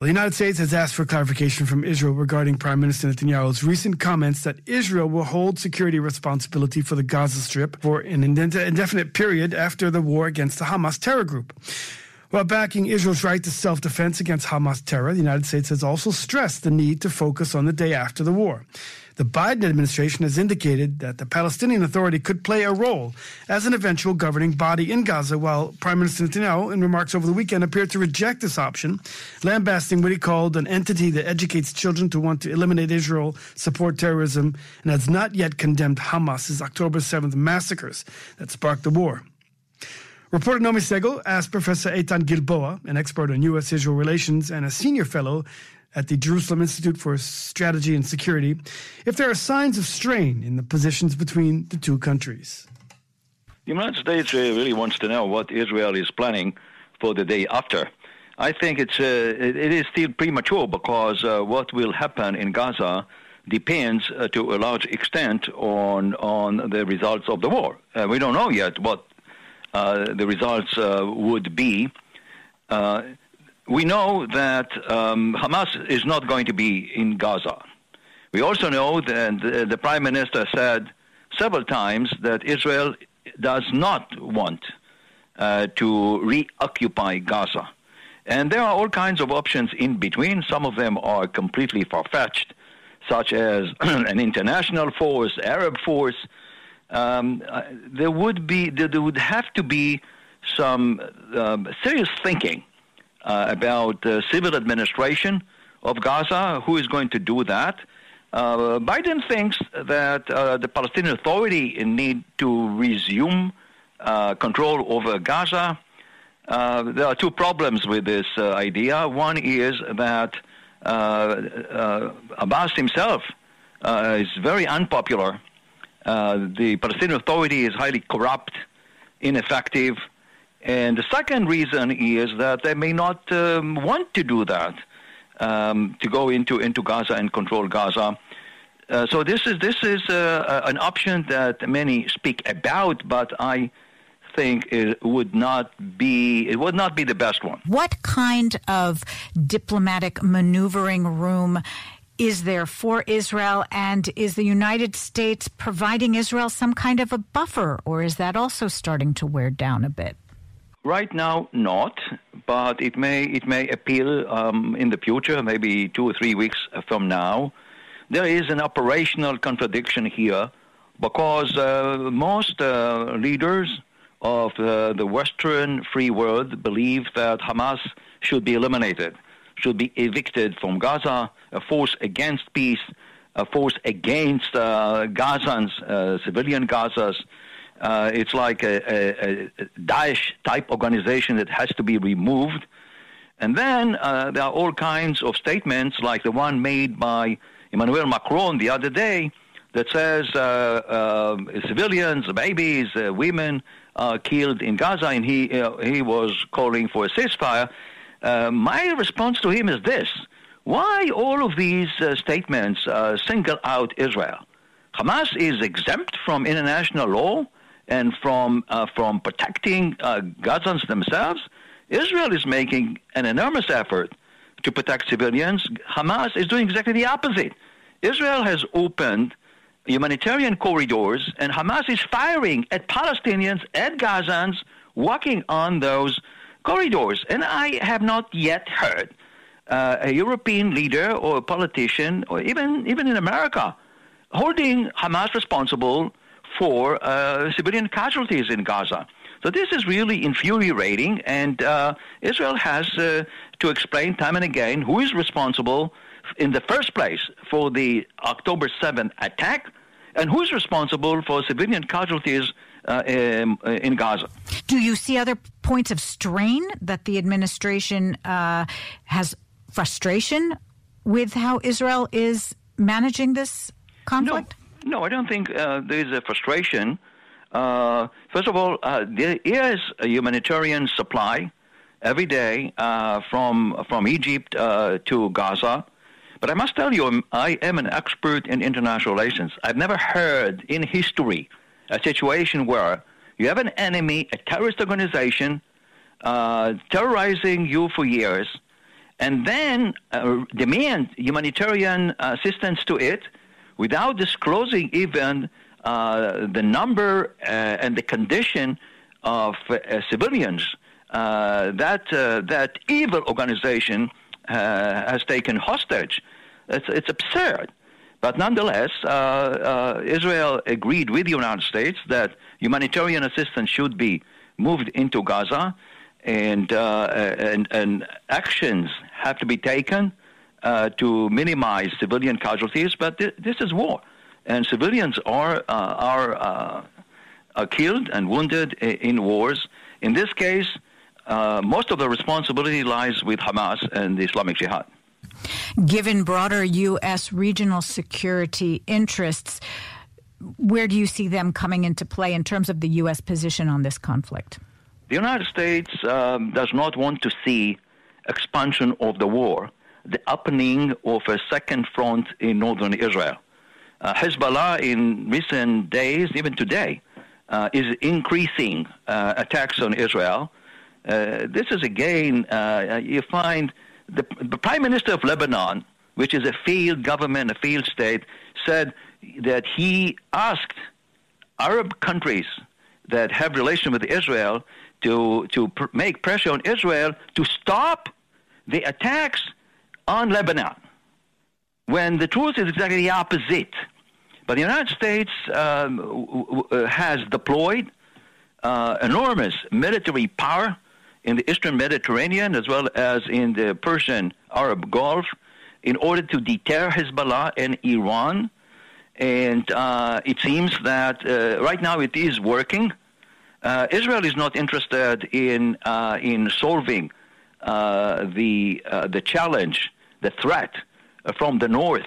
The United States has asked for clarification from Israel regarding Prime Minister Netanyahu's recent comments that Israel will hold security responsibility for the Gaza Strip for an indefinite period after the war against the Hamas terror group. While backing Israel's right to self defense against Hamas terror, the United States has also stressed the need to focus on the day after the war. The Biden administration has indicated that the Palestinian Authority could play a role as an eventual governing body in Gaza, while Prime Minister Netanyahu, in remarks over the weekend, appeared to reject this option, lambasting what he called an entity that educates children to want to eliminate Israel, support terrorism, and has not yet condemned Hamas's October 7th massacres that sparked the war. Reporter Naomi Segal asked Professor Eytan Gilboa, an expert on U.S. Israel relations and a senior fellow at the Jerusalem Institute for Strategy and Security if there are signs of strain in the positions between the two countries. The United States uh, really wants to know what Israel is planning for the day after. I think it's uh, it, is still premature because uh, what will happen in Gaza depends uh, to a large extent on on the results of the war. Uh, we don't know yet what the results would be we know that um, Hamas is not going to be in Gaza. We also know that the, the Prime Minister said several times that Israel does not want uh, to reoccupy Gaza. And there are all kinds of options in between. Some of them are completely far fetched, such as an international force, Arab force. Um, uh, there would be, there would have to be some uh, serious thinking uh, about uh, civil administration of Gaza. Who is going to do that? Uh, Biden thinks that uh, the Palestinian Authority need to resume control over Gaza. There are two problems with this idea. One is that Abbas himself is very unpopular. The Palestinian Authority is highly corrupt, ineffective, and the second reason is that they may not um, want to do that, um, to go into, into Gaza and control Gaza. Uh, so this is this is uh, an option that many speak about, but I think it would not be it would not be the best one. What kind of diplomatic maneuvering room is there for Israel, and is the United States providing Israel some kind of a buffer, or is that also starting to wear down a bit? Right now, not, but it may it may appeal um, in the future, maybe two or three weeks from now. There is an operational contradiction here because uh, most uh, leaders of uh, the Western free world believe that Hamas should be eliminated, should be evicted from Gaza, a force against peace, a force against uh, Gazans, uh, civilian Gazas uh, it's like a, a, a, Daesh type organization that has to be removed. And then uh, there are all kinds of statements, like the one made by Emmanuel Macron the other day, that says uh, uh civilians, babies, women are killed in Gaza, and he he was calling for a ceasefire. My response to him is this: Why all of these statements single out Israel? Hamas is exempt from international law and from uh, from protecting uh, Gazans themselves, Israel is making an enormous effort to protect civilians. Hamas is doing exactly the opposite. Israel has opened humanitarian corridors, and Hamas is firing at Palestinians, at Gazans, walking on those corridors. And I have not yet heard uh, a European leader or a politician, or even even in America, holding Hamas responsible for uh, civilian casualties in Gaza. So this is really infuriating, and uh, Israel has uh, to explain time and again who is responsible in the first place for the October 7th attack and who's responsible for civilian casualties uh, in, uh, in, Gaza. Do you see other points of strain that the administration uh, has frustration with how Israel is managing this conflict? No. No, I don't think uh, there is a frustration. Uh, first of all, uh, there is a humanitarian supply every day uh, from from Egypt uh, to Gaza. But I must tell you, I am an expert in international relations. I've never heard in history a situation where you have an enemy, a terrorist organization, uh, terrorizing you for years, and then uh, demand humanitarian assistance to it without disclosing even uh, the number uh, and the condition of uh, civilians that that evil organization has taken hostage. It's, it's absurd. But nonetheless, uh, uh, Israel agreed with the United States that humanitarian assistance should be moved into Gaza, and uh, and, and actions have to be taken uh, to minimize civilian casualties. But th- this is war, and civilians are uh, are uh, are killed and wounded in wars. In this case, most of the responsibility lies with Hamas and the Islamic Jihad. Given broader U.S. regional security interests, where do you see them coming into play in terms of the U.S. position on this conflict? The United States um, does not want to see expansion of the war, the opening of a second front in northern Israel. Uh, Hezbollah in recent days, even today, uh, is increasing uh, attacks on Israel. Uh, this is again, uh, you find the, the Prime Minister of Lebanon, which is a failed government, a failed state, said that he asked Arab countries that have relation with Israel to to pr- make pressure on Israel to stop the attacks on Lebanon. When the truth is exactly the opposite. But the United States um, w- w- has deployed uh, enormous military power in the eastern Mediterranean as well as in the Persian Arab Gulf in order to deter Hezbollah and Iran. And uh, it seems that uh, right now it is working. Uh, Israel is not interested in uh, in solving uh, the uh, the challenge, the threat from the north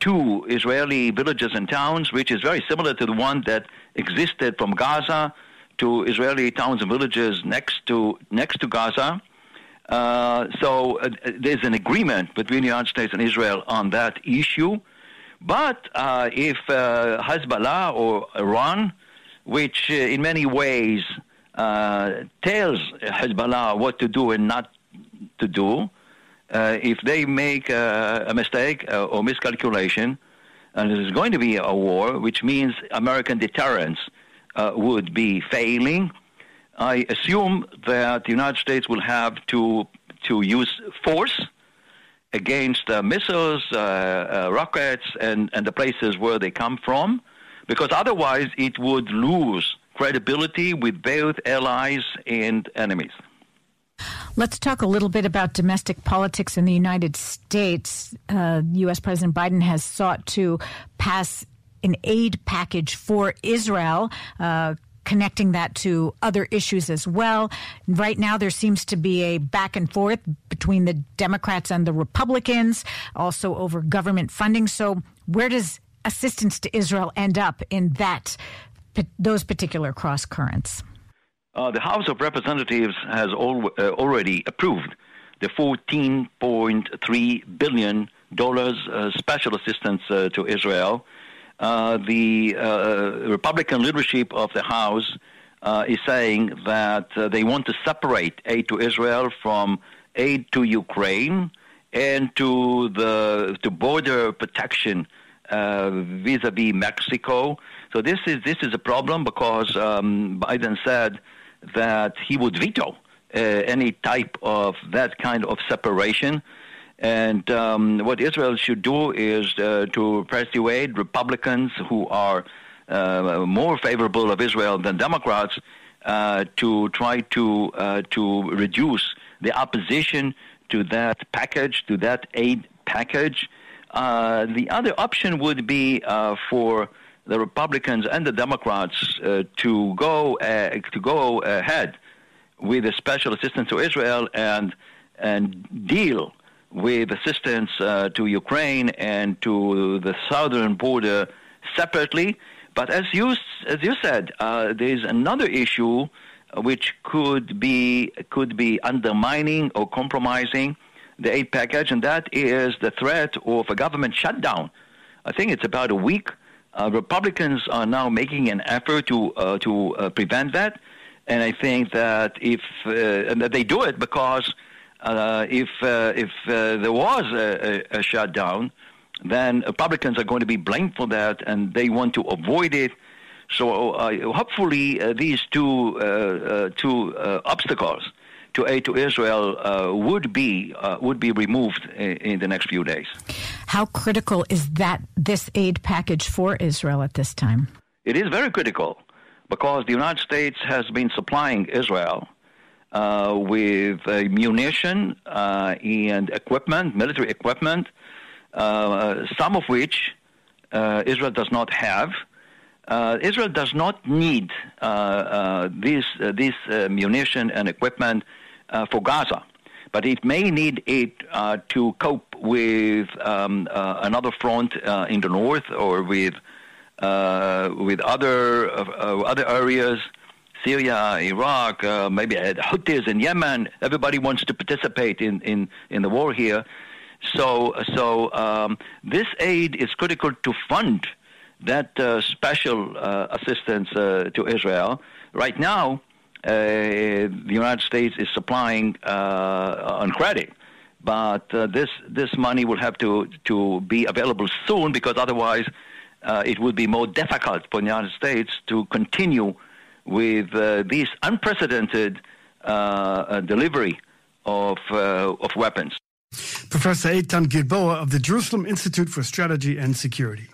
to Israeli villages and towns, which is very similar to the one that existed from Gaza to Israeli towns and villages next to next to Gaza. So there's an agreement between the United States and Israel on that issue. But uh, if uh, Hezbollah or Iran, which uh, in many ways uh, tells Hezbollah what to do and not to do, if they make a mistake or miscalculation, and there's going to be a war, which means American deterrence uh, would be failing. I assume that the United States will have to to use force against uh, missiles, uh, uh, rockets, and, and the places where they come from, because otherwise it would lose credibility with both allies and enemies. Let's talk a little bit about domestic politics in the United States. Uh, U.S. President Biden has sought to pass an aid package for Israel. Uh, connecting that to other issues as well. Right now, there seems to be a back and forth between the Democrats and the Republicans, also over government funding. So, where does assistance to Israel end up in that those particular cross currents? Uh, the House of Representatives has al- uh, already approved the 14.3 billion dollars uh, special assistance uh, to Israel the uh, Republican leadership of the House uh, is saying that uh, they want to separate aid to Israel from aid to Ukraine and to the to border protection uh, vis-a-vis Mexico. So this is this is a problem because um, Biden said that he would veto any type of that kind of separation. And um, what Israel should do is uh, to persuade Republicans who are uh, more favorable of Israel than Democrats uh, to try to uh, to reduce the opposition to that package, to that aid package. Uh, the other option would be uh, for the Republicans and the Democrats to go to go ahead with a special assistance to Israel and and deal with assistance uh, to Ukraine and to the southern border separately. But as you as you said, uh, there is another issue which could be could be undermining or compromising the aid package, and that is the threat of a government shutdown. I think it's about a week. Uh, Republicans are now making an effort to uh, to uh, prevent that, and I think that if uh, that they do it because uh, if uh, if uh, there was a, a, a, shutdown, then Republicans are going to be blamed for that, and they want to avoid it. So uh, hopefully, uh, these two uh, two obstacles to aid to Israel would be would be removed in, in the next few days. How critical is that this aid package for Israel at this time? It is very critical because the United States has been supplying Israel uh, with uh, munition uh, and equipment, military equipment, uh, some of which uh, Israel does not have. Uh, Israel does not need this this munition and equipment for Gaza, but it may need it to cope with um, another front in the north or with with other other areas Syria, Iraq, uh, maybe Houthis in Yemen. Everybody wants to participate in, in, in the war here. So, so um, this aid is critical to fund that uh, special uh, assistance uh, to Israel. Right now, uh, the United States is supplying uh, on credit, but this this money will have to to be available soon because otherwise it would be more difficult for the United States to continue with uh, this unprecedented uh, uh, delivery of, of weapons. Professor Eytan Gilboa of the Jerusalem Institute for Strategy and Security.